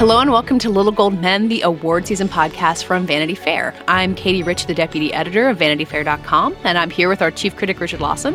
Hello and welcome to Little Gold Men, the award season podcast from Vanity Fair. I'm Katie Rich, the deputy editor of VanityFair.com, and I'm here with our chief critic, Richard Lawson.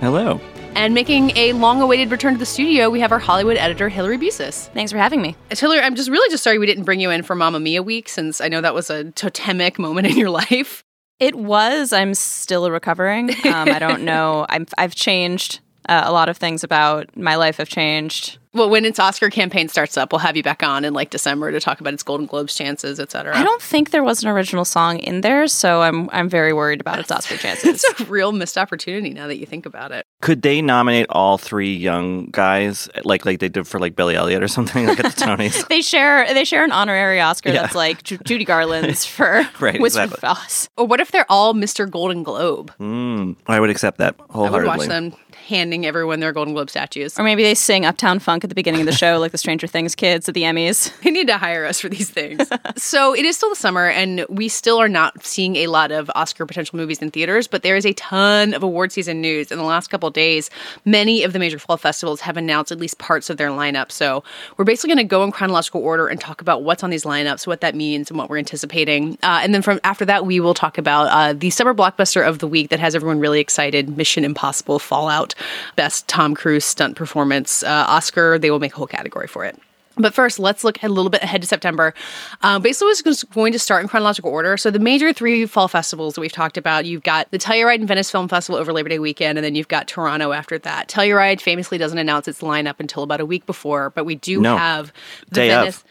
Hello. And making a long awaited return to the studio, we have our Hollywood editor, Hillary Busis. Thanks for having me. Hillary, I'm just really just sorry we didn't bring you in for Mamma Mia week since I know that was a totemic moment in your life. It was. I'm still recovering. Um, I don't know. I'm, I've changed. Uh, a lot of things about my life have changed. Well, when its Oscar campaign starts up, we'll have you back on in like December to talk about its Golden Globes chances, et cetera. I don't think there was an original song in there, so I'm I'm very worried about its Oscar chances. it's a real missed opportunity now that you think about it. Could they nominate all three young guys like like they did for like Billy Elliot or something like at the Tonys? they share they share an honorary Oscar Yeah. that's like Ju- Judy Garland's for Right, Wizard exactly. of Oz. Or what if they're all Mr. Golden Globe? mm, I would accept that I would wholeheartedly. watch them handing everyone their Golden Globe statues. Or maybe they sing Uptown Funk at the beginning of the show, like the Stranger Things kids at the Emmys. They need to hire us for these things. so it is still the summer, and we still are not seeing a lot of Oscar potential movies in theaters, but there is a ton of award season news. In the last couple days, many of the major fall festivals have announced at least parts of their lineup. So we're basically going to go in chronological order and talk about what's on these lineups, what that means, and what we're anticipating. Uh, and then from after that, we will talk about uh, the summer blockbuster of the week that has everyone really excited Mission Impossible Fallout, best Tom Cruise stunt performance uh, Oscar. They will make a whole category for it. But first, let's look a little bit ahead to September. Um, basically, it's just going to start in chronological order. So, the major three fall festivals that we've talked about you've got the Telluride and Venice Film Festival over Labor Day weekend, and then you've got Toronto after that. Telluride famously doesn't announce its lineup until about a week before, but we do No. have the Day of. Venice.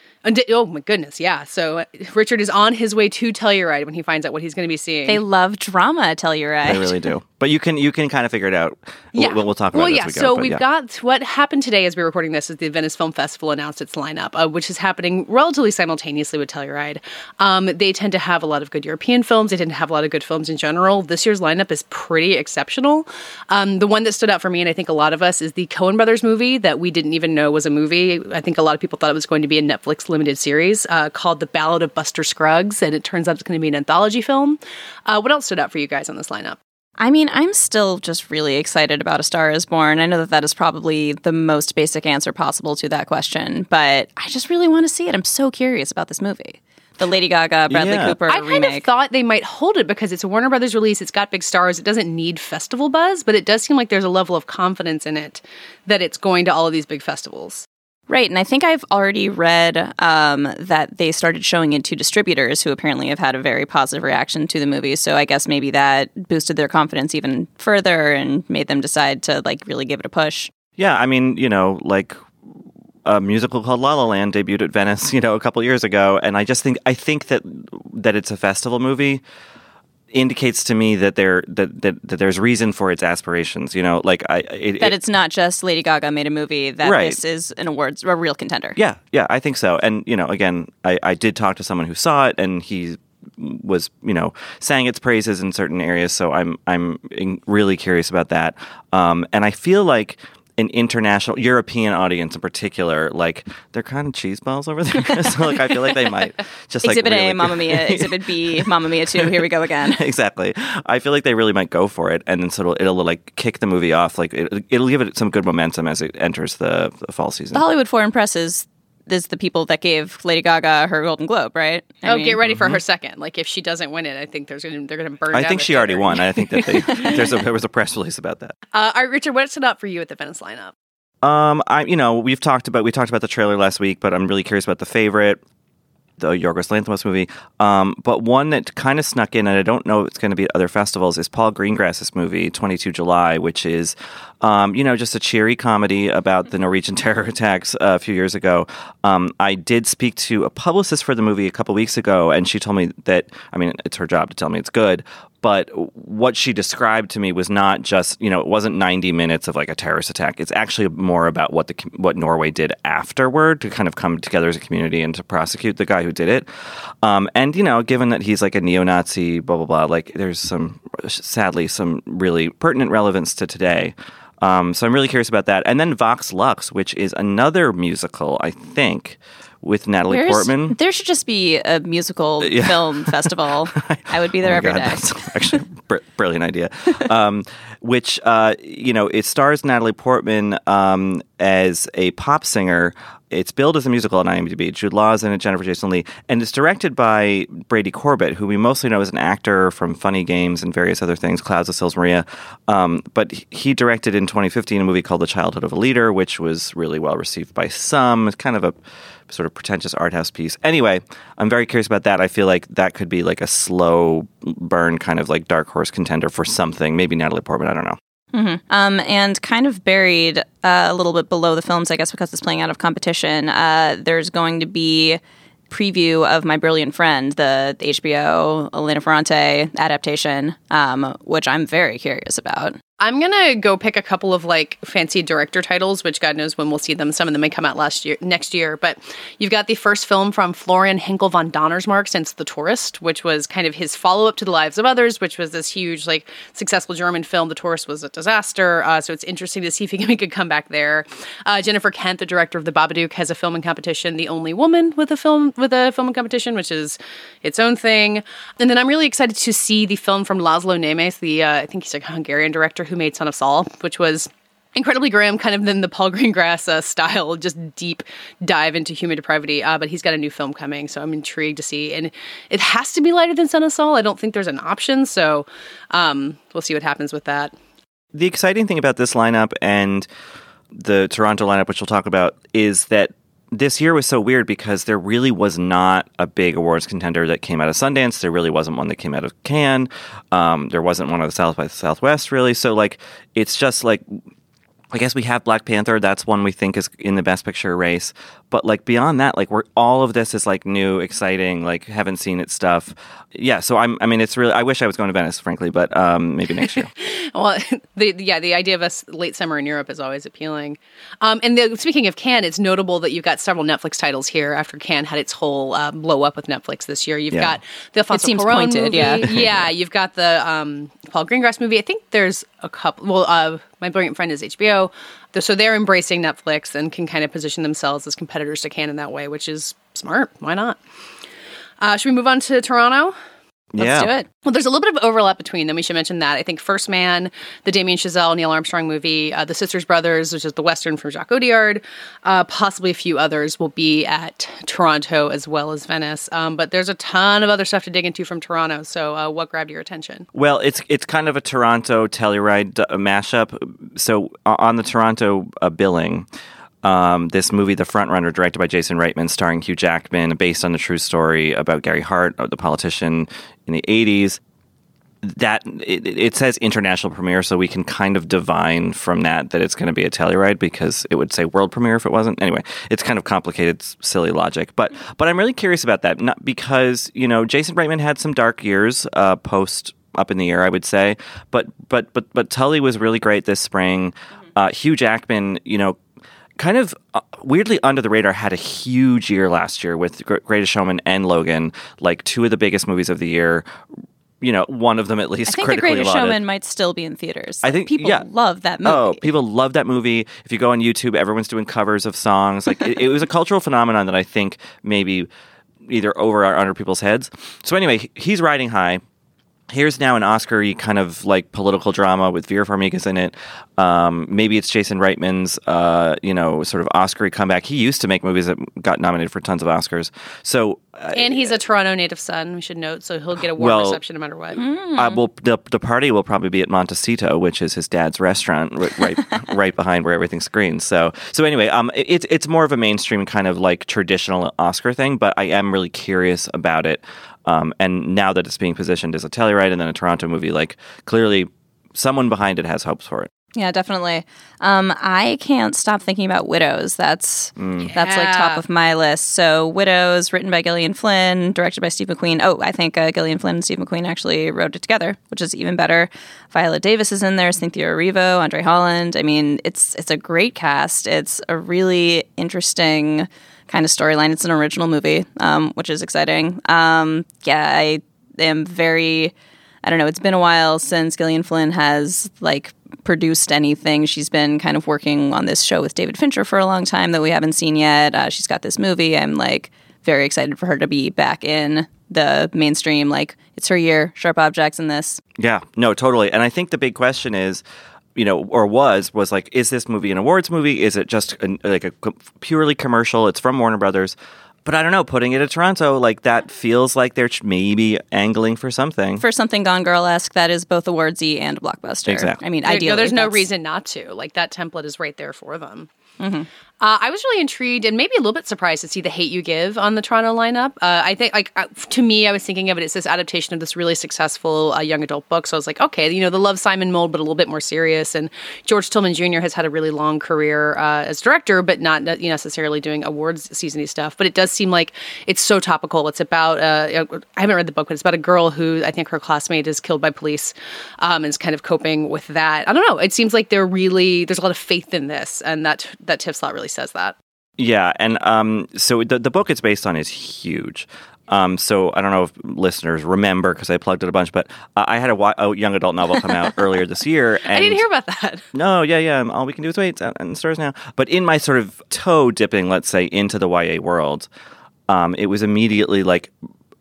uh, Oh my goodness, yeah. So uh, Richard is on his way to Telluride when he finds out what he's going to be seeing. They love drama, Telluride. They really do. But you can you can kind of figure it out. Yeah, We'll, we'll talk about well, it yeah. we go. so we've yeah. got what happened today as we're recording this is the Venice Film Festival announced its lineup, uh, which is happening relatively simultaneously with Telluride. Um, they tend to have a lot of good European films. They tend to have a lot of good films in general. This year's lineup is pretty exceptional. Um, the one that stood out for me, and I think a lot of us, is the Coen Brothers movie that we didn't even know was a movie. I think a lot of people thought it was going to be a Netflix limited series uh, called The Ballad of Buster Scruggs, and it turns out it's going to be an anthology film. Uh, what else stood out for you guys on this lineup? I mean, I'm still just really excited about A Star is Born. I know that that is probably the most basic answer possible to that question, but I just really want to see it. I'm so curious about this movie. The Lady Gaga, Bradley Yeah. Cooper I kind remake. of thought they might hold it because it's a Warner Brothers release. It's got big stars. It doesn't need festival buzz, but it does seem like there's a level of confidence in it that it's going to all of these big festivals. Right, and I think I've already read um, that they started showing it to distributors who apparently have had a very positive reaction to the movie. So I guess maybe that boosted their confidence even further and made them decide to like really give it a push. Yeah, I mean, you know, like a musical called La La Land debuted at Venice, you know, a couple years ago, and I just think I think that that it's a festival movie indicates to me that there that, that, that there's reason for its aspirations. You know, like I it, That it- it's not just Lady Gaga made a movie; that Right. this is an awards a real contender. Yeah, yeah, I think so. And you know, again, I, I did talk to someone who saw it, and he was you know sang its praises in certain areas. So I'm I'm really curious about that. Um, and I feel like an international European audience in particular, like they're kind of cheeseballs over there. so like I feel like they might just like Exhibit really- A, Mamma Mia. Exhibit B, Mamma Mia Two. Here we go again. exactly. I feel like they really might go for it, and then so it'll, it'll like kick the movie off. Like it, it'll give it some good momentum as it enters the, the fall season. The Hollywood Foreign Press is is the people that gave Lady Gaga her Golden Globe, right? I oh, mean- get ready for her second. Like if she doesn't win it, I think there's gonna they're gonna burn. Mm-hmm. I down think the she already theater. won. I think that they, there's a, there was a press release about that. Uh, all right, Richard, what stood out for you at the Venice lineup? Um, I you know we've talked about we talked about the trailer last week, but I'm really curious about the favorite, the Yorgos Lanthimos movie. Um, but one that kind of snuck in, and I don't know if it's going to be at other festivals, is Paul Greengrass's movie 22 July, which is, um, you know, just a cheery comedy about the Norwegian terror attacks uh, a few years ago. Um, I did speak to a publicist for the movie a couple weeks ago, and she told me that I mean it's her job to tell me it's good, but what she described to me was not just you know it wasn't 90 minutes of like a terrorist attack. It's actually more about what the what norway did afterward to kind of come together as a community and to prosecute the guy who did it. Um, and you know given that he's like a neo-nazi blah blah blah like there's some sadly some really pertinent relevance to today. Um, so i'm really curious about that. And then vox lux which is another musical i think with Natalie There's- Portman. There should just be a musical film festival. I would be there Oh every my day. That's actually a br- brilliant idea. Um, which uh, you know, it stars Natalie Portman um, as a pop singer. It's billed as a musical on IMDb. Jude Law is in it, Jennifer Jason Lee, and it's directed by Brady Corbet, who we mostly know as an actor from Funny Games and various other things, Clouds of Sils Maria. Um, but he- directed in 2015 a movie called The Childhood of a Leader, which was really well received by some. It's kind of a sort of pretentious art house piece. Anyway, I'm very curious about that. I feel like that could be like a slow burn kind of like dark horse contender for something. Maybe Natalie Portman. I don't know. Um, and kind of buried uh, a little bit below the films, I guess, because it's playing out of competition. Uh, there's going to be preview of My Brilliant Friend, the, the HBO Elena Ferrante adaptation, um, which I'm very curious about. I'm gonna go pick a couple of like fancy director titles, which God knows when we'll see them. Some of them may come out last year, next year. But you've got the first film from Florian Henckel von Donnersmarck since The Tourist, which was kind of his follow up to The Lives of Others, which was this huge, like, successful German film. The Tourist was a disaster, uh, so it's interesting to see if he can make a comeback there. Uh, Jennifer Kent, the director of The Babadook, has a film in competition. The only woman with a film with a film in competition, which is its own thing. And then I'm really excited to see the film from Laszlo Nemes, the uh, I think he's like a Hungarian director made Son of Saul, which was incredibly grim, kind of in the Paul Greengrass uh, style, just deep dive into human depravity. Uh, but he's got a new film coming, so I'm intrigued to see. And it has to be lighter than Son of Saul. I don't think there's an option, so um, we'll see what happens with that. The exciting thing about this lineup and the Toronto lineup, which we'll talk about, is that this year was so weird because there really was not a big awards contender that came out of Sundance. There really wasn't one that came out of Cannes. Um, there wasn't one of the South by Southwest, really. So, like, it's just like I guess we have Black Panther. That's one we think is in the Best Picture race. But like beyond that, like we're all of this is like new, exciting, like haven't seen it stuff. Yeah. So I'm. I mean, it's really. I wish I was going to Venice, frankly, but um, maybe next year. Well, the, yeah, the idea of us late summer in Europe is always appealing. Um, and the, speaking of Cannes, it's notable that you've got several Netflix titles here after Cannes had its whole um, blow up with Netflix this year. You've Yeah. got the Alfonso seems Cuarón pointed, movie. yeah. yeah, you've got the um, Paul Greengrass movie. I think there's a couple. Well, uh, My Brilliant Friend is HBO. So they're embracing Netflix and can kind of position themselves as competitors to Cannes in that way, which is smart. Why not? Uh, should we move on to Toronto? Let's yeah. do it. Well, there's a little bit of overlap between them. We should mention that. I think First Man, the Damien Chazelle, Neil Armstrong movie, uh, The Sisters Brothers, which is the Western from Jacques Audiard, uh, possibly a few others will be at Toronto as well as Venice. Um, but there's a ton of other stuff to dig into from Toronto. So, uh, what grabbed your attention? Well, it's it's kind of a Toronto Telluride uh, mashup. So uh, on the Toronto uh, billing, um, this movie, The Front Runner, directed by Jason Reitman, starring Hugh Jackman, based on the true story about Gary Hart, uh, the politician in the '80s. That it, it says international premiere, so we can kind of divine from that that it's going to be a Telluride because it would say world premiere if it wasn't. Anyway, it's kind of complicated, silly logic, but but I'm really curious about that, not because you know Jason Reitman had some dark years uh, post up in the air, I would say. But but but but Tully was really great this spring. Uh, Hugh Jackman, you know, kind of uh, weirdly under the radar, had a huge year last year with Gr- Greatest Showman and Logan, like two of the biggest movies of the year. You know, one of them at least. I think The Greatest lauded. Showman might still be in theaters. I think- people yeah. love that movie. Oh, people love that movie. If you go on YouTube, everyone's doing covers of songs. Like it, it was a cultural phenomenon that I think maybe either over or under people's heads. So anyway, he's riding high. Here's now an Oscar kind of like political drama with Vera Farmiga's in it. Um, maybe it's Jason Reitman's, uh, you know, sort of Oscar comeback. He used to make movies that got nominated for tons of Oscars. So, uh, And he's a Toronto native son, we should note, so he'll get a warm Well- reception no matter what. uh, well, the, the party will probably be at Montecito, which is his dad's restaurant, right, right, right behind where everything screens. So, so anyway, um, it's it's more of a mainstream kind of like traditional Oscar thing, but I am really curious about it. Um, and now that it's being positioned as a Telluride and then a Toronto movie, like clearly someone behind it has hopes for it. Yeah, definitely. Um, I can't stop thinking about Widows. That's that's like top of my list. So Widows, written by Gillian Flynn, directed by Steve McQueen. Oh, I think uh, Gillian Flynn and Steve McQueen actually wrote it together, which is even better. Viola Davis is in there, Cynthia Erivo, Andre Holland. I mean, it's it's a great cast. It's a really interesting kind of storyline. It's an original movie, um, which is exciting. Um, yeah, I am very. I don't know. It's been a while since Gillian Flynn has like produced anything. She's been kind of working on this show with David Fincher for a long time that we haven't seen yet. Uh, she's got this movie. I'm like very excited for her to be back in the mainstream. Like it's her year. Sharp Objects in this. Yeah, no, totally. And I think the big question is, you know, or was was like, is this movie an awards movie? Is it just an, like a purely commercial? It's from Warner Brothers. But I don't know. Putting it at Toronto, like that feels like they're maybe angling for something. For something Gone Girl esque that is both awardsy and blockbuster. Exactly. I mean, There- ideally, no, there's no reason not to. Like that template is right there for them. Mm-hmm. Uh, I was really intrigued and maybe a little bit surprised to see the "Hate You Give" on the Toronto lineup. Uh, I think, like, uh, to me, I was thinking of it as this adaptation of this really successful uh, young adult book. So I was like, okay, you know, the Love Simon mold, but a little bit more serious. And George Tillman Jr. has had a really long career uh, as director, but not necessarily doing awards seasony stuff. But it does seem like it's so topical. It's about uh, I haven't read the book, but it's about a girl who I think her classmate is killed by police, um, and is kind of coping with that. I don't know. It seems like they're really there's a lot of faith in this, and that that Tiff Slot really says that. Yeah, and um, so the the book it's based on is huge. Um, so I don't know if listeners remember because I plugged it a bunch, but uh, I had a, wi- a young adult novel come out earlier this year. And I didn't hear about that. No, yeah, yeah. All we can do is wait. and out in stores now. But in my sort of toe dipping, let's say, into the YA world, um, it was immediately like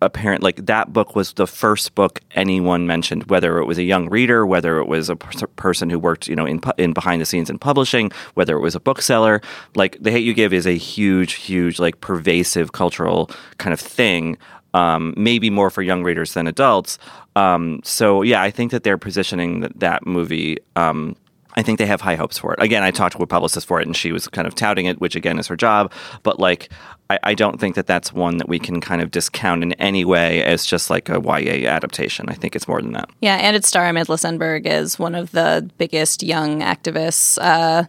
apparent. Like that book was the first book anyone mentioned, whether it was a young reader, whether it was a pers- person who worked, you know, in pu- in behind the scenes in publishing, whether it was a bookseller. Like the hate you give is a huge, huge, like pervasive cultural kind of thing. Um, maybe more for young readers than adults. Um, so yeah, I think that they're positioning that, that movie. Um, I think they have high hopes for it. Again, I talked to a publicist for it, and she was kind of touting it, which again is her job. But like, I, I don't think that that's one that we can kind of discount in any way as just like a YA adaptation. I think it's more than that. Yeah, and its star Amandla Stenberg is one of the biggest young activists uh,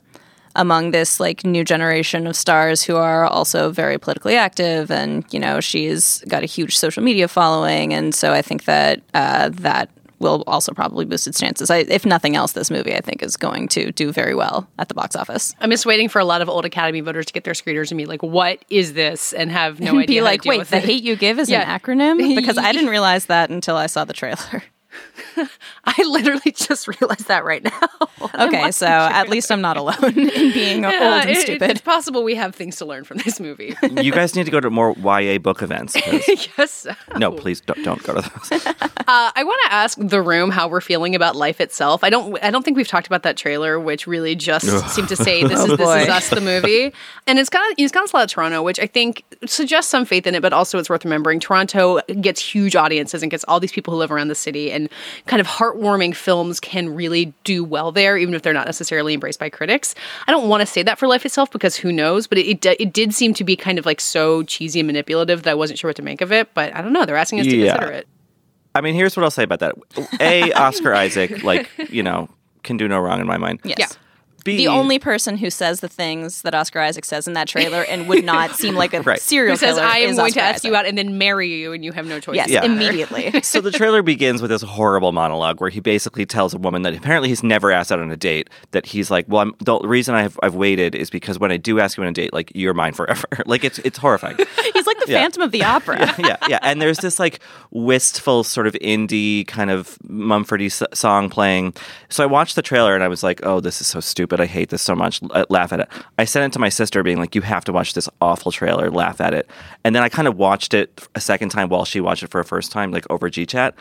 among this like new generation of stars who are also very politically active, and you know she's got a huge social media following, and so I think that uh, that will also probably boost its chances. I, if nothing else, this movie I think is going to do very well at the box office. I'm just waiting for a lot of old Academy voters to get their screeners and be like, "What is this?" and have no idea. Be like, wait, the it." hate you give is Yeah. an acronym because I didn't realize that until I saw the trailer. I literally just realized that right now. Okay, so at least I'm not alone in being old and it- stupid. It's possible we have things to learn from this movie. You guys need to go to more YA book events. yes. no, please don't, don't go to those. Uh, I want to ask the room how we're feeling about life itself. I don't. I don't think we've talked about that trailer, which really just seemed to say this is this is us, the movie, and it's got it's got a lot of Toronto, which I think suggests some faith in it, but also it's worth remembering. Toronto gets huge audiences and gets all these people who live around the city, and kind of heartwarming films can really do well there, even if they're not necessarily embraced by critics. I don't want to say that for life itself because who knows, but it it, it did seem to be kind of like so cheesy and manipulative that I wasn't sure what to make of it. But I don't know. They're asking us to consider it. I mean, here's what I'll say about that. A, Oscar Isaac, like, you know, can do no wrong in my mind. Yes. Yeah. B, The only person who says the things that Oscar Isaac says in that trailer and would not seem like a Right. serial Who says killer I am is going Oscar to ask Isaac. you out and then marry you, and you have no choice. Yes, Yeah. immediately. so the trailer begins with this horrible monologue where he basically tells a woman that apparently he's never asked out on a date. That he's like, well, I'm, the reason I've I've waited is because when I do ask you on a date, like you're mine forever. like it's it's horrifying. He's like the Yeah. Phantom of the Opera. yeah, yeah. And there's this like wistful sort of indie kind of Mumfordy s- song playing. So I watched the trailer and I was like, oh, this is so stupid. I hate this so much. L- laugh at it. I sent it to my sister, being like, you have to watch this awful trailer. Laugh at it. And then I kind of watched it a second time while she watched it for a first time, like over GChat.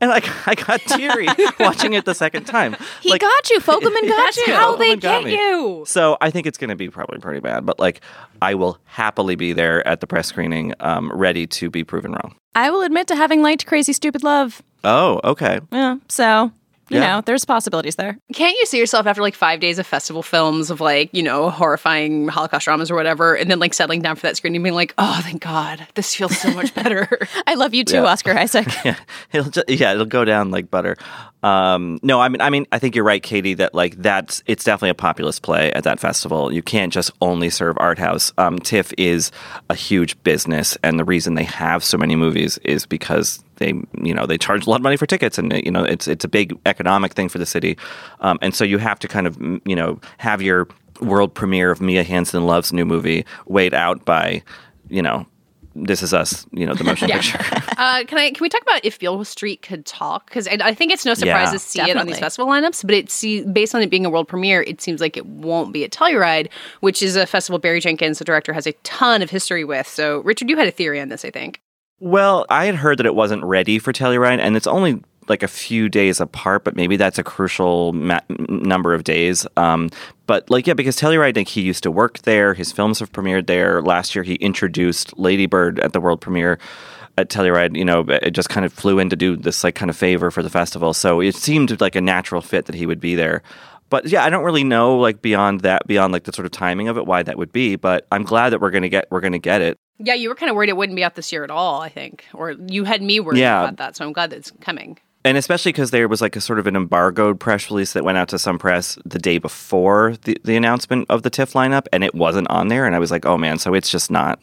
and I, I got teary watching it the second time. He Like, got you. Fogelman got That's you. how they Fogelman got get me. you. So I think it's going to be probably pretty bad, but like I will happily be there at the press screening, um, ready to be proven wrong. I will admit to having liked Crazy Stupid Love. Oh, okay. Yeah, so you Yeah. know, there's possibilities there. Can't you see yourself after like five days of festival films of like, you know, horrifying Holocaust dramas or whatever, and then like settling down for that screen and being like, oh, thank God, this feels so much better. I love you too, Yeah. Oscar Isaac. Yeah, it'll just, yeah, it'll go down like butter. Um, no, I mean, I mean, I think you're right, Katie. That like that's it's definitely a populist play at that festival. You can't just only serve art house. Um, TIFF is a huge business, and the reason they have so many movies is because they, you know, they charge a lot of money for tickets, and you know, it's it's a big economic thing for the city, um, and so you have to kind of, you know, have your world premiere of Mia Hansen Love's new movie weighed out by, you know. This is us, you know, the motion picture. uh, can I? Can we talk about if Beale Street could talk? Because I, I think it's no surprise Yeah. to see it on these festival lineups, but it see based on it being a world premiere, it seems like it won't be at Telluride, which is a festival Barry Jenkins, the director, has a ton of history with. So, Richard, you had a theory on this, I think. Well, I had heard that it wasn't ready for Telluride, and it's only like a few days apart, but maybe that's a crucial ma- number of days. Um, but like, yeah, because Telluride, like, he used to work there. His films have premiered there. Last year, he introduced Lady Bird at the world premiere at Telluride. You know, it just kind of flew in to do this like kind of favor for the festival. So it seemed like a natural fit that he would be there. But yeah, I don't really know like beyond that, beyond like the sort of timing of it, why that would be. But I'm glad that we're gonna get we're gonna get it. Yeah, you were kind of worried it wouldn't be out this year at all, I think. Or you had me worried Yeah. about that, so I'm glad that it's coming. And especially because there was like a sort of an embargoed press release that went out to some press the day before the, the announcement of the TIFF lineup, and it wasn't on there. And I was like, oh man, so it's just not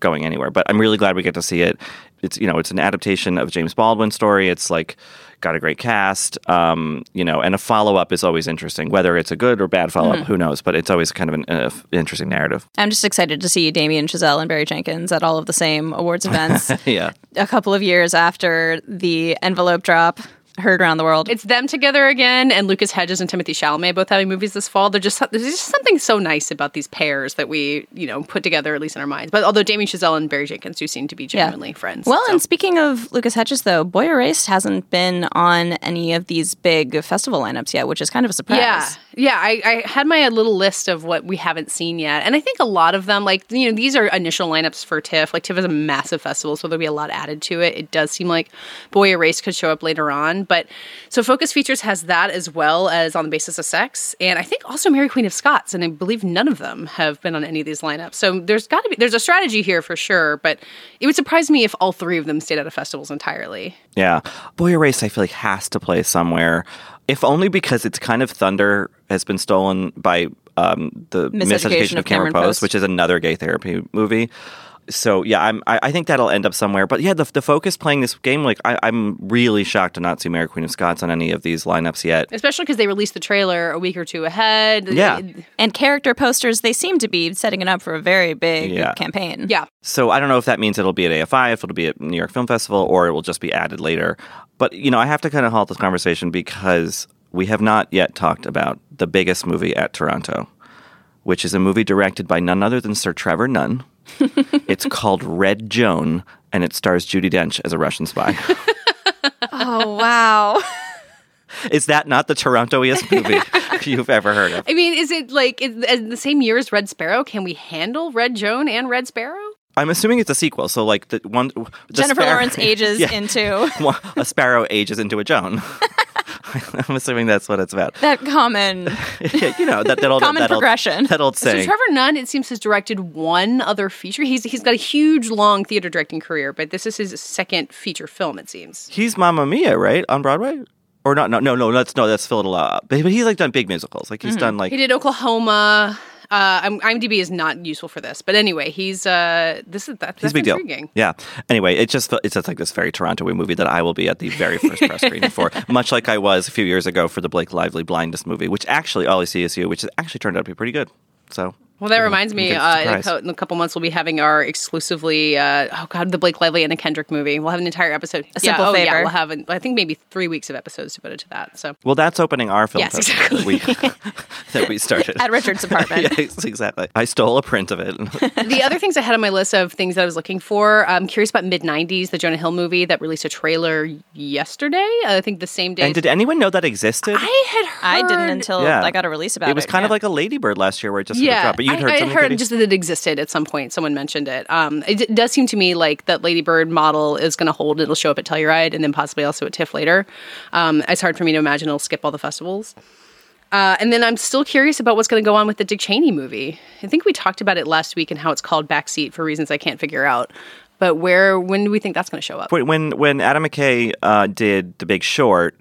going anywhere. But I'm really glad we get to see it. It's you know, it's an adaptation of James Baldwin's story. It's like got a great cast, um, you know, and a follow up is always interesting. Whether it's a good or bad follow up, who knows? But it's always kind of an uh, interesting narrative. I'm just excited to see Damien Chazelle and Barry Jenkins at all of the same awards events yeah. a couple of years after the envelope drop heard around the world. It's them together again, and Lucas Hedges and Timothée Chalamet both having movies this fall. They're just there's just something so nice about these pairs that we you know put together at least in our minds. But although Damien Chazelle and Barry Jenkins do seem to be genuinely friends. Well, so. and speaking of Lucas Hedges, though, Boy Erased hasn't been on any of these big festival lineups yet, which is kind of a surprise. Yeah, yeah. I, I had my little list of what we haven't seen yet, and I think a lot of them, like you know, these are initial lineups for TIFF. Like TIFF is a massive festival, so there'll be a lot added to it. It does seem like Boy Erased could show up later on, but so Focus Features has that as well as on the basis of sex, and I think also Mary Queen of Scots, and I believe none of them have been on any of these lineups. So there's got to be there's a strategy here for sure, but it would surprise me if all three of them stayed out of festivals entirely. Yeah. Boy Erased, I feel like, has to play somewhere, if only because it's kind of Thunder has been stolen by um, the Miseducation of Cameron Post, which is another gay therapy movie. So yeah, I'm, I, I think that'll end up somewhere. But yeah, the, the focus playing this game, like I, I'm really shocked to not see Mary Queen of Scots on any of these lineups yet. Especially because they released the trailer a week or two ahead. Yeah. And character posters, they seem to be setting it up for a very big Yeah. campaign. Yeah. So I don't know if that means it'll be at AFI, if it'll be at New York Film Festival, or it will just be added later. But you know, I have to kind of halt this conversation because we have not yet talked about the biggest movie at Toronto, which is a movie directed by none other than Sir Trevor Nunn. it's called Red Joan, and it stars Judi Dench as a Russian spy. Oh, wow. is that not the Torontoiest movie you've ever heard of? I mean, is it like is, is the same year as Red Sparrow? Can we handle Red Joan and Red Sparrow? I'm assuming it's a sequel. So like the one, the Jennifer sparrow- Lawrence ages Yeah. into a sparrow ages into a Joan. I'm assuming that's what it's about. that common. You know that, that old Common that old- progression. that old So. Trevor Nunn, it seems, has directed one other feature. He's he's got a huge, long theater directing career, but this is his second feature film. It seems. He's Mamma Mia, right, on Broadway? Or not? No, no, no. That's no. That's Phil But, but he's like done big musicals. Like he's mm-hmm. done like He did Oklahoma. Uh, I'm- IMDb is not useful for this, but anyway, he's uh, this is that, he's that's a big deal. Yeah. Anyway, it just it's just like this very Toronto movie that I will be at the very first press screening for, much like I was a few years ago for the Blake Lively Blindness movie, which actually all I see is you, which actually turned out to be pretty good. So Well, that reminds me. Uh, in, a surprised. cou- in a couple months, we'll be having our exclusively. Uh, oh God, the Blake Lively and Anna Kendrick movie. We'll have an entire episode. A Simple yeah, oh, Yeah, we'll have. An, I think maybe three weeks of episodes devoted to that. So Well, that's opening our film Yes, festival that we, that we started. At Richard's apartment. yes, exactly. I stole a print of it. the other things I had on my list of things that I was looking for. I'm curious about mid '90s, the Jonah Hill movie that released a trailer yesterday. I think the same day. and did anyone know that existed? I had heard. I didn't until Yeah. I got a release about it. it was kind of like a Ladybird last year where it just sort of Yeah, dropped. But you'd I, heard I had something. heard just that it existed at some point. Someone mentioned it. Um, it does seem to me like that Ladybird model is going to hold. It'll show up at Telluride and then possibly also at TIFF later. Um, it's hard for me to imagine it'll skip all the festivals. Uh, and then I'm still curious about what's going to go on with the Dick Cheney movie. I think we talked about it last week and how it's called Backseat for reasons I can't figure out. But where, when do we think that's going to show up? Wait, when when Adam McKay uh, did The Big Short,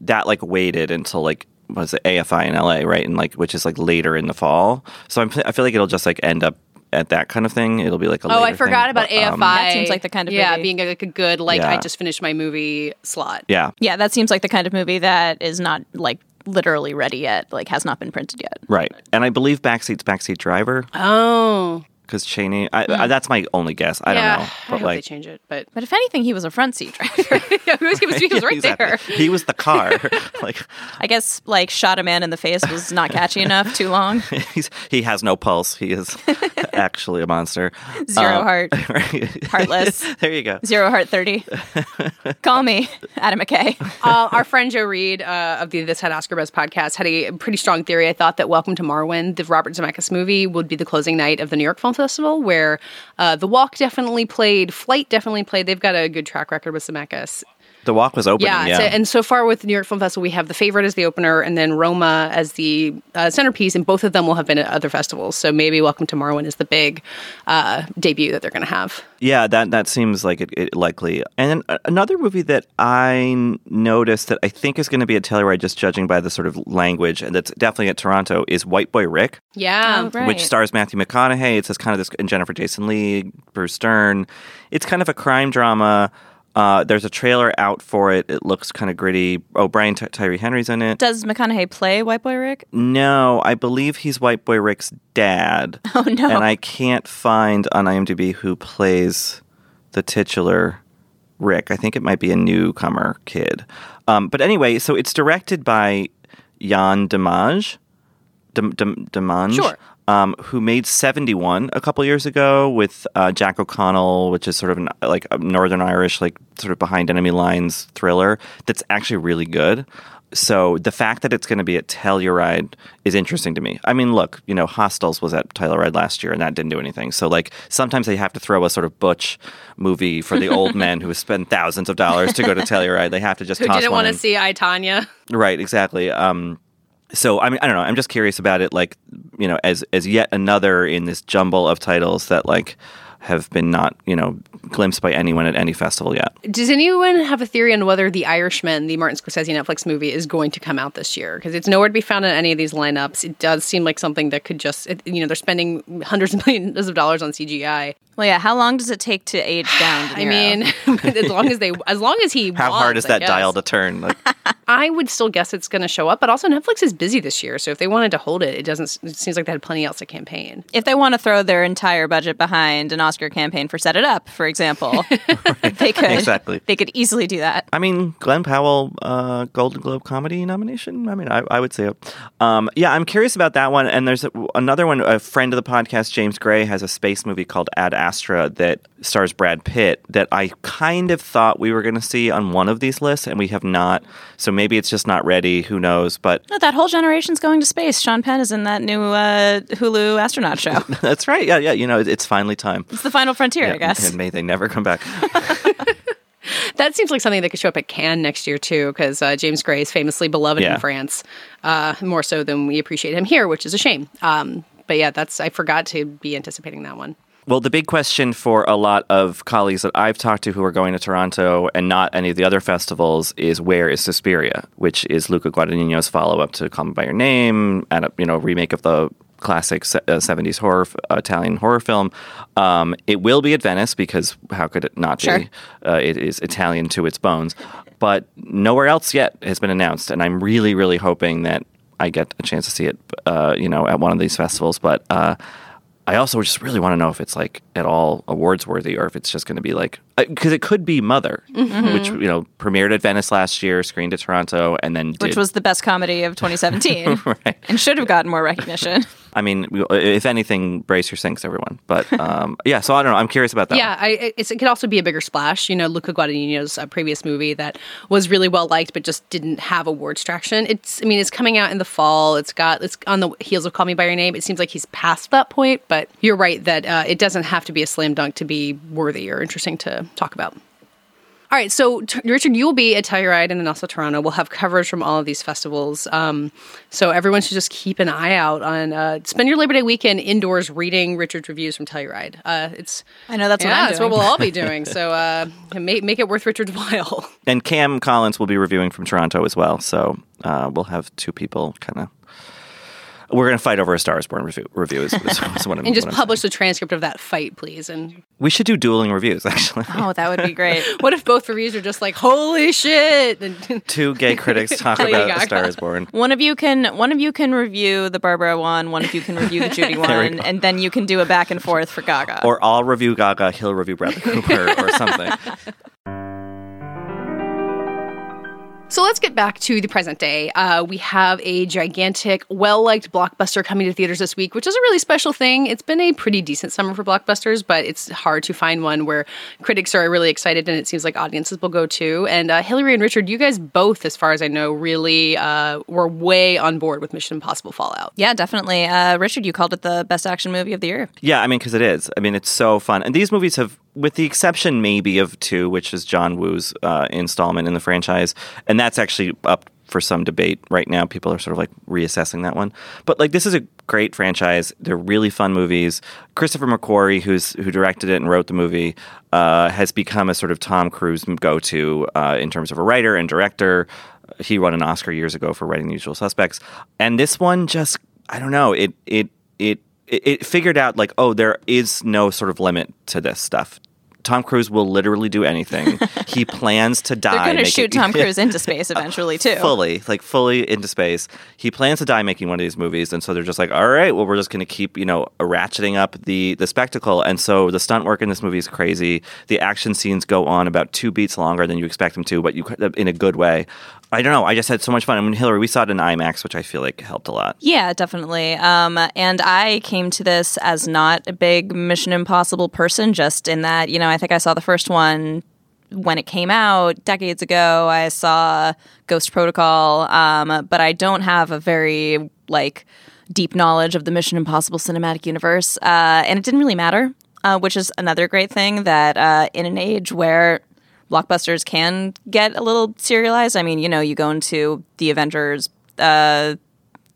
that like waited until like was it AFI in LA, right? And like which is like later in the fall. So I'm, I feel like it'll just like end up at that kind of thing. It'll be like a Oh, I forgot thing, about but, AFI. um, That seems like the kind of yeah, movie- being like a good like I just finished my movie slot. yeah, Yeah, that seems like the kind of movie that is not like literally ready yet, like has not been printed yet. right. And I believe Backseat's Backseat Driver Oh, because Cheney. I, I, that's my only guess. I yeah. don't know, I but hope like they change it, but But if anything, he was a front seat driver. yeah, he was, he was, he was right Exactly. there. He was the car. like I guess like shot a man in the face was not catchy enough too long. he's, he has no pulse. He is actually a monster. Zero Um, heart, heartless. there you go. Zero heart thirty. Call me, Adam McKay. uh, our friend Joe Reed uh, of the This Had Oscar Buzz podcast had a pretty strong theory. I thought that Welcome to Marwen, the Robert Zemeckis movie, would be the closing night of the New York Film Festival, where uh, The Walk definitely played, Flight definitely played. They've got a good track record with Zemeckis. The walk was open. Yeah, Yeah. so- and so far with the New York Film Festival, we have The Favorite as the opener, and then Roma as the uh, centerpiece, and both of them will have been at other festivals. So maybe Welcome to Marwen is the big uh, debut that they're going to have. Yeah, that that seems like it, it likely. And then another movie that I noticed that I think is going to be at Telluride, just judging by the sort of language, and that's definitely at Toronto, is White Boy Rick, Yeah, Oh, right. which stars Matthew McConaughey. It's this kind of this and Jennifer Jason Lee, Bruce Dern. It's kind of a crime drama. Uh, there's a trailer out for it. It looks kind of gritty. Oh, Brian Ty- Tyree Henry's in it. Does McConaughey play White Boy Rick? No, I believe he's White Boy Rick's dad. Oh no. And I can't find on IMDb who plays the titular Rick. I think it might be a newcomer kid. Um, but anyway, so it's directed by Yann Demange. Dem- Dem- Demange, Sure. Um, who made 71 a couple years ago with uh, Jack O'Connell, which is sort of an, like a Northern Irish, like sort of behind enemy lines thriller that's actually really good. So the fact that it's going to be at Telluride is interesting to me. I mean, look, you know, Hostiles was at Telluride last year and that didn't do anything. So like sometimes they have to throw a sort of butch movie for the old men who spend thousands of dollars to go to Telluride. They have to just who didn't want to see I Tonya? Right, exactly. Um, so I mean, I don't know. I'm just curious about it, like you know, as as yet another in this jumble of titles that like have been not you know glimpsed by anyone at any festival yet. Does anyone have a theory on whether The Irishman, the Martin Scorsese Netflix movie, is going to come out this year? Because it's nowhere to be found in any of these lineups. It does seem like something that could just, it- you know, they're spending hundreds of millions of dollars on CGI. Well, yeah. How long does it take to age down? De I mean, as long as they, as long as he, How wants, hard is I that guess. dial to turn? Like, I would still guess it's going to show up, but also Netflix is busy this year, so if they wanted to hold it, it doesn't. It seems like they had plenty else to campaign. if they want to throw their entire budget behind an Oscar campaign for Set It Up, for example, they could. Exactly. They could easily do that. I mean, Glen Powell, uh, Golden Globe comedy nomination. I mean, I, I would say it. Um, yeah, I'm curious about that one. And there's a, another one. A friend of the podcast, James Gray, has a space movie called Ad Astra that stars Brad Pitt. That I kind of thought we were going to see on one of these lists, and we have not. So maybe it's just not ready. Who knows? But No, that whole generation's going to space. Sean Penn is in that new uh, Hulu astronaut show. that's right. Yeah, yeah. You know, it's finally time. It's the final frontier, I guess. And may they never come back. That seems like something that could show up at Cannes next year too, because uh, James Gray is famously beloved Yeah. in France, uh, more so than we appreciate him here, which is a shame. Um, but yeah, that's I forgot to be anticipating that one. Well, the big question for a lot of colleagues that I've talked to who are going to Toronto and not any of the other festivals is where is Suspiria, which is Luca Guadagnino's follow-up to Call Me by Your Name, and a you know remake of the classic uh, 70s horror uh, Italian horror film. Um, it will be at Venice because how could it not Sure. be? Uh, it is Italian to its bones, but nowhere else yet has been announced, and I'm really, really hoping that I get a chance to see it, uh, you know, at one of these festivals. But uh, I also just really want to know if it's like at all awards worthy or if it's just going to be like because it could be Mother, Mm-hmm. which you know premiered at Venice last year, screened at Toronto, and then which was the best comedy of 2017 and should have gotten more recognition. I mean, if anything, brace your sinks, everyone. But um, yeah, so I don't know. I'm curious about that. Yeah, I, it's, it could also be a bigger splash. You know, Luca Guadagnino's uh, previous movie that was really well liked, but just didn't have awards traction. It's, I mean, it's coming out in the fall. It's got, it's on the heels of Call Me by Your Name. It seems like he's past that point, but you're right that uh, it doesn't have to be a slam dunk to be worthy or interesting to talk about. All right, so t- Richard, you will be at Telluride and then also Toronto. We'll have coverage from all of these festivals. Um, so everyone should just keep an eye out on. Uh, spend your Labor Day weekend indoors reading Richard's reviews from Telluride. Uh, it's I know that's what yeah, I'm that's doing. what we'll all be doing. So uh, make make it worth Richard's while. And Cam Collins will be reviewing from Toronto as well. So uh, we'll have two people kind of. We're going to fight over a Star is Born review. review is, is, is what I'm, And just what I'm publish the transcript of that fight, please. And. We should do dueling reviews, actually. Oh, that would be great. what if both reviews are just like, "Holy shit!" And Two gay critics talk about A Star is Born. One of you can one of you can review the Barbra one, one of you can review the Judy one, and then you can do a back and forth for Gaga. Or I'll review Gaga, he'll review Bradley Cooper, or something. So let's get back to the present day. Uh, we have a gigantic, well liked blockbuster coming to theaters this week, which is a really special thing. It's been a pretty decent summer for blockbusters, but it's hard to find one where critics are really excited and it seems like audiences will go too. And uh, Hillary and Richard, you guys both, as far as I know, really uh, were way on board with Mission Impossible Fallout. yeah, definitely. Uh, Richard, you called it the best action movie of the year. Yeah, I mean, because it is. I mean, it's so fun. And these movies have, with the exception maybe of two, which is John Woo's uh, installment in the franchise, and that's actually up for some debate right now. People are sort of like reassessing that one. But like, this is a great franchise. They're really fun movies. Christopher McQuarrie, who's who directed it and wrote the movie, uh, has become a sort of Tom Cruise go-to uh, in terms of a writer and director. He won an Oscar years ago for writing The Usual Suspects, and this one just I don't know it it it it it figured out like oh there is no sort of limit to this stuff. Tom Cruise will literally do anything. he plans to die. They're going to shoot Tom Cruise into space eventually oh, too. fully, like fully into space. He plans to die making one of these movies, and so they're just like, all right, well, we're just going to keep, you know, ratcheting up the the spectacle. And so the stunt work in this movie is crazy. The action scenes go on about two beats longer than you expect them to, but you in a good way. I don't know. I just had so much fun. I mean, Hillary, we saw it in IMAX, which I feel like helped a lot. Yeah, definitely. Um, and I came to this as not a big Mission Impossible person, just in that, you know, I think I saw the first one when it came out decades ago. I saw Ghost Protocol, um, but I don't have a very, like, deep knowledge of the Mission Impossible cinematic universe. Uh, and it didn't really matter, uh, which is another great thing that uh, in an age where blockbusters can get a little serialized. I mean, you know, you go into the Avengers, uh,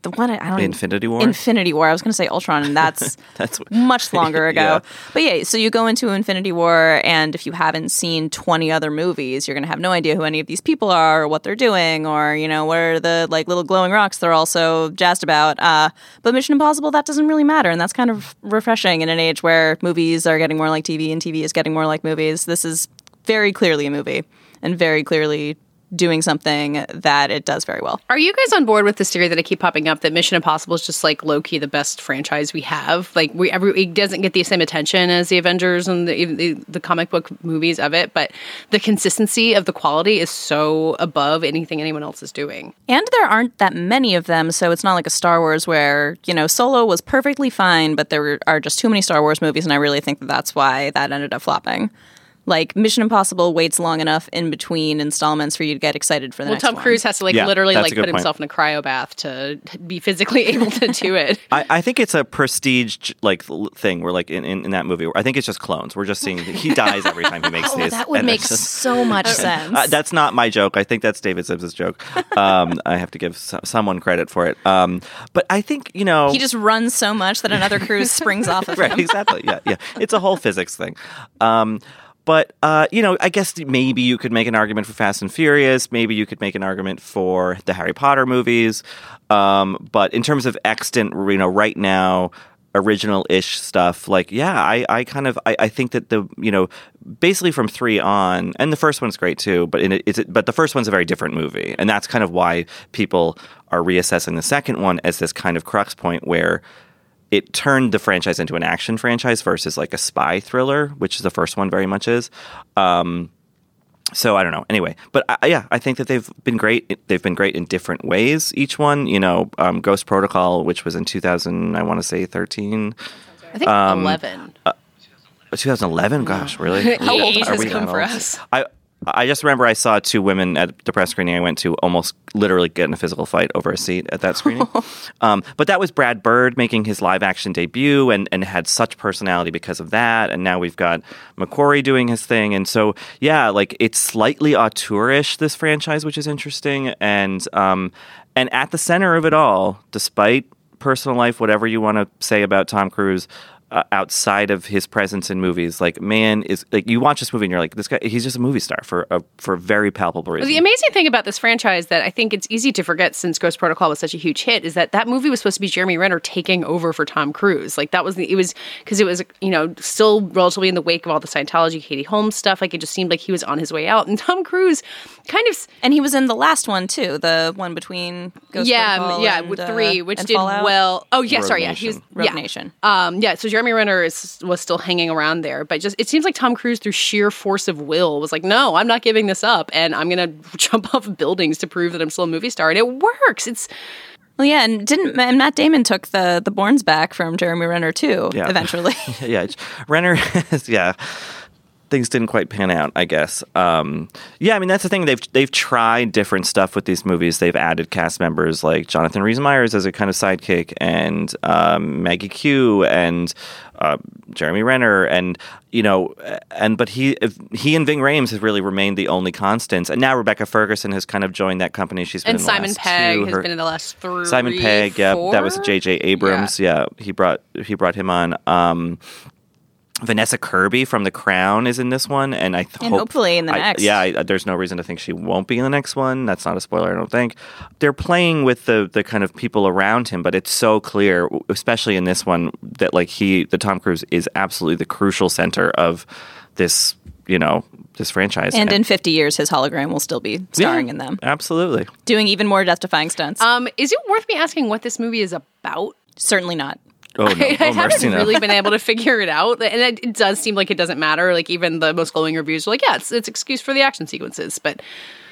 the one I don't Infinity War. Infinity War. I was going to say Ultron, and that's That's much longer ago. Yeah. But yeah, so you go into Infinity War, and if you haven't seen twenty other movies, you're going to have no idea who any of these people are, or what they're doing, or you know what are the like little glowing rocks they're also jazzed about. Uh, but Mission Impossible, that doesn't really matter, and that's kind of refreshing in an age where movies are getting more like TV, and TV is getting more like movies. This is very clearly a movie, and very clearly doing something that it does very well. Are you guys on board with this theory that I keep popping up that Mission Impossible is just like low key the best franchise we have? Like we every it doesn't get the same attention as the Avengers and the, the the comic book movies of it, but the consistency of the quality is so above anything anyone else is doing. And there aren't that many of them, so it's not like a Star Wars where, you know, Solo was perfectly fine, but there are just too many Star Wars movies, and I really think that that's why that ended up flopping. Like, Mission Impossible waits long enough in between installments for you to get excited for the Well, next Tom one. Cruise has to like Yeah, literally like put point. himself in a cryo bath to be physically able to do it. I, I think it's a prestige like l- thing. Where like in, in, in that movie, I think it's just clones. We're just seeing he dies every time he makes Oh, these. that would and make it's just- so much sense. Uh, that's not my joke. I think that's David Sims' joke. Um, I have to give so- someone credit for it. Um, but I think you know he just runs so much that another cruise springs off of right him. exactly yeah yeah it's a whole physics thing um, but uh, you know i guess maybe you could make an argument for fast and furious. Maybe you could make an argument for the harry potter movies. Um, but in terms of extant you know right now original-ish stuff like yeah i, I kind of I, I think that the you know basically from three on and the first one's great too but in it, but the first one's a very different movie. And that's kind of why people are reassessing the second one as this kind of crux point where it turned the franchise into an action franchise versus like a spy thriller which the first one very much is um, so I don't know. Anyway, but uh, yeah, I think that they've been great. They've been great in different ways. Each one, you know, um, Ghost Protocol, which was in 2000, I want to say 13. I think Um, 11. 2011. Gosh, really? How old Are has we come for us? I I just remember I saw two women at the press screening I went to almost literally get in a physical fight over a seat at that screening. um, but that was Brad Bird making his live action debut and, and had such personality because of that. And now we've got McQuarrie doing his thing. And so, yeah, like it's slightly auteurish, this franchise, which is interesting. And, um, and at the center of it all, despite personal life, whatever you want to say about Tom Cruise, uh, outside of his presence in movies, like man is like you watch this movie and you're like this guy he's just a movie star for a for a very palpable reason. The amazing thing about this franchise that I think it's easy to forget since Ghost Protocol was such a huge hit is that that movie was supposed to be Jeremy Renner taking over for Tom Cruise. Like that was the, it was because it was you know still relatively in the wake of all the Scientology, Katie Holmes stuff. Like it just seemed like he was on his way out, and Tom Cruise kind of And he was in the last one too, the one between Ghost yeah Protocol yeah and, with uh, three, which and did Fallout. well. Oh yeah, Rogue sorry, yeah, he was Nation. Rogue yeah. Nation. Um, yeah, so Jeremy Renner is, was still hanging around there, but just it seems like Tom Cruise, through sheer force of will, was like, "No, I'm not giving this up, and I'm gonna jump off buildings to prove that I'm still a movie star." And it works. It's Well, yeah, and didn't uh, and Matt Damon took the the Bournes back from Jeremy Renner too? Yeah. Eventually, yeah, Renner, yeah, things didn't quite pan out, I guess. Um, yeah, I mean that's the thing. They've they've tried different stuff with these movies. They've added cast members like Jonathan Rhys Meyers as a kind of sidekick, and um, Maggie Q, and uh, Jeremy Renner, and you know, and but he if, he and Ving Rhames have really remained the only constants. And now Rebecca Ferguson has kind of joined that company. She's been and in the Simon last Pegg two. has Her- been in the last three. Simon Pegg, yeah, that was? J.J. Abrams. Yeah. he brought he brought him on. Um, Vanessa Kirby from The Crown is in this one, and I th- And hope- hopefully in the I- next. Yeah, I, there's no reason to think she won't be in the next one. That's not a spoiler, I don't think. They're playing with the the kind of people around him, but it's so clear, especially in this one, that like he, the Tom Cruise, is absolutely the crucial center of this, you know, this franchise. and in 50 years, his hologram will still be starring Yeah, in them, absolutely. doing even more death-defying stunts. Um, is it worth me asking what this movie is about? Certainly not. Oh no, I oh, mercy, haven't no. really been able to figure it out, and it, it does seem like it doesn't matter. Like even the most glowing reviews are like, "Yeah, it's it's excuse for the action sequences," but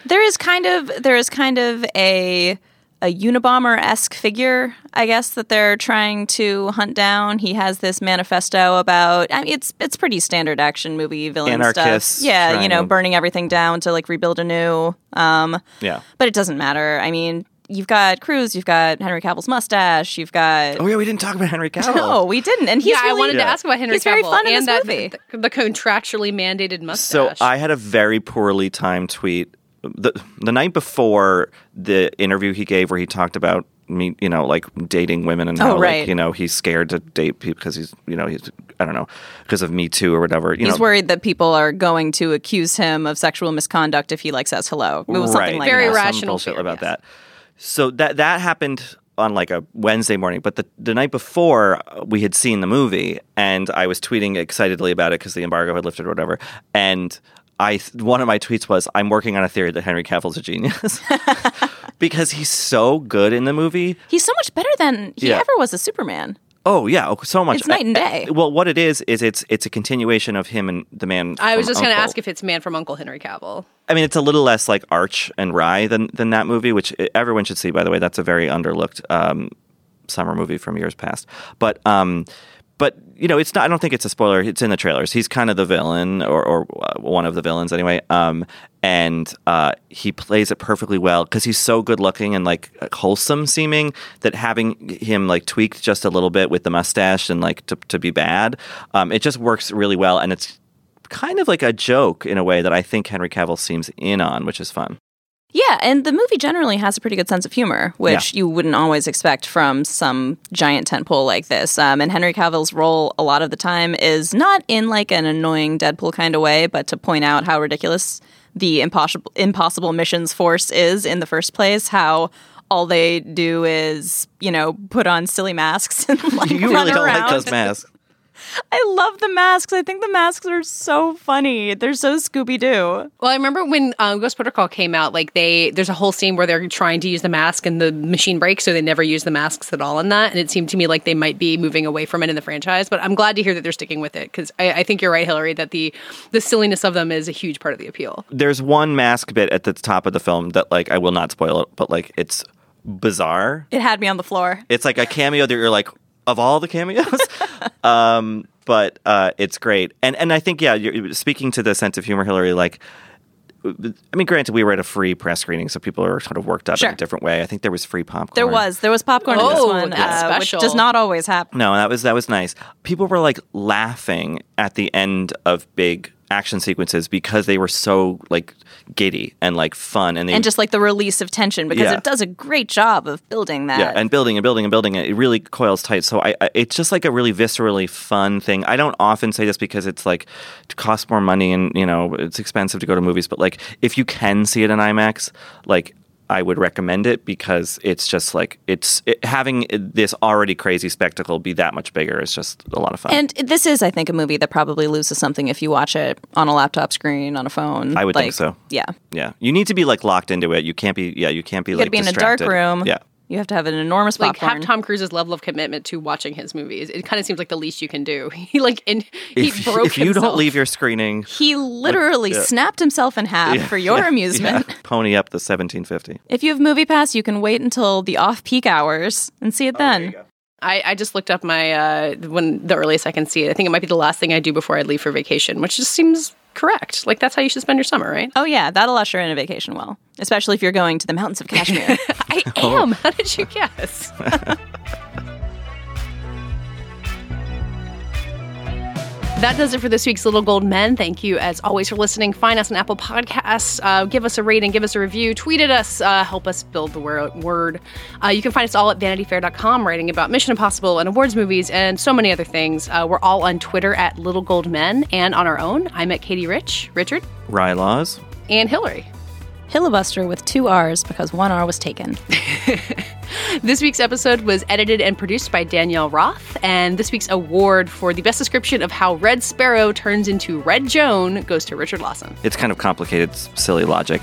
There is kind of there is kind of a a Unabomber esque figure, I guess, that they're trying to hunt down. He has this manifesto about. I mean, it's it's pretty standard action movie villain Anarchists stuff. Yeah, you know, burning everything down to like rebuild anew. Um, Yeah. but it doesn't matter. I mean, you've got Cruise, you've got Henry Cavill's mustache, you've got. Oh yeah, we didn't talk about Henry Cavill. No, we didn't. And he's yeah, really, I wanted Yeah. to ask about Henry Cavill. He's very Cavill fun in and this that movie. The, the contractually mandated mustache. So. I had a very poorly timed tweet the the night before the interview he gave, where he talked about me, you know, like dating women and oh, how, Oh, right. like, you know, he's scared to date people because he's, you know, he's, I don't know, because of Me Too or whatever. You He's know, worried that people are going to accuse him of sexual misconduct if he like says hello. It was something right. like Very that. Some rational bullshit fear, about yes. that. So that that happened on like a Wednesday morning, but the the night before uh, we had seen the movie, and I was tweeting excitedly about it because the embargo had lifted or whatever, and. I one of my tweets was I'm working on a theory that Henry Cavill's a genius because he's so good in the movie. He's so much better than he Yeah. ever was a Superman. Oh yeah, oh, so much. It's night and day. Uh, well, what it is is it's it's a continuation of him and the man. I was just going to ask if it's Man from Uncle Henry Cavill. I mean, it's a little less like Arch and wry than than that movie, which everyone should see. By the way, that's a very underlooked um, summer movie from years past. But um, but you know, it's not. I don't think it's a spoiler. It's in the trailers. He's kind of the villain, or or uh, one of the villains anyway. Um, and uh, he plays it perfectly well because he's so good looking and like wholesome seeming that having him like tweaked just a little bit with the mustache and like to to be bad, um, it just works really well. And it's kind of like a joke in a way that I think Henry Cavill seems in on, which is fun. Yeah, and the movie generally has a pretty good sense of humor, which Yeah. you wouldn't always expect from some giant tentpole like this. Um, and Henry Cavill's role a lot of the time is not in like an annoying Deadpool kind of way, but to point out how ridiculous the impossible impossible missions force is in the first place, how all they do is, you know, put on silly masks and like You run really don't around. like those masks. I love the masks. I think the masks are so funny. They're so Scooby Doo. Well, I remember when um, Ghost Protocol came out, like they there's a whole scene where they're trying to use the mask and the machine breaks, so they never use the masks at all in that. And it seemed to me like they might be moving away from it in the franchise. But I'm glad to hear that they're sticking with it because I, I think you're right, Hillary, that the the silliness of them is a huge part of the appeal. There's one mask bit at the top of the film that like I will not spoil it, but like it's bizarre. It had me on the floor. It's like a cameo that you're like of all the cameos. um, but uh, it's great, and and I think yeah, you're, speaking to the sense of humor, Hillary, like. I mean, granted, we were at a free press screening, so people are sort of worked up Sure. in a different way. I think there was free popcorn. There was. There was popcorn in this Oh, one, that's uh, which does not always happen. No, that was that was nice. People were like laughing at the end of big action sequences because they were so like giddy and like fun, and they And just like the release of tension because Yeah. it does a great job of building that. yeah, and building and building and building it. It really coils tight. So I, I, it's just like a really viscerally fun thing. I don't often say this because it's like it costs more money and you know it's expensive to go to movies. But like if you can see it in IMAX, like I would recommend it because it's just like it's it, having this already crazy spectacle be that much bigger is just a lot of fun. And this is, I think, a movie that probably loses something if you watch it on a laptop screen, on a phone. I would think Like, so. Yeah. yeah, you need to be like locked into it. You can't be. Yeah, you can't be You like be in a dark room. Yeah. You have to have an enormous Like popcorn. have Tom Cruise's level of commitment to watching his movies. It kind of seems like the least you can do. He like in he If, broke if you himself. don't leave your screening, he literally Yeah. snapped himself in half for your amusement. yeah, pony up the seventeen fifty. If you have MoviePass, you can wait until the off-peak hours and see it then. I, I just looked up my uh, when the earliest I can see it. I think it might be the last thing I do before I leave for vacation, which just seems correct. Like that's how you should spend your summer, right? Oh yeah, that'll usher in a vacation well, especially if you're going to the mountains of Kashmir. I oh. am. How did you guess? That does it for this week's Little Gold Men. Thank you, as always, for listening. Find us on Apple Podcasts. Uh, give us a rating, give us a review, tweet at us, uh, help us build the wor- word. Uh, you can find us all at vanityfair.com, writing about Mission Impossible and awards movies and so many other things. Uh, we're all on Twitter at Little Gold Men and on our own. I'm at Katey Rich, Richard, Rilaws, and Hillary. Hilibuster with two R's because one R was taken. This week's episode was edited and produced by Danielle Roth, and this week's award for the best description of how Red Sparrow turns into Red Joan goes to Richard Lawson. It's kind of complicated, silly logic.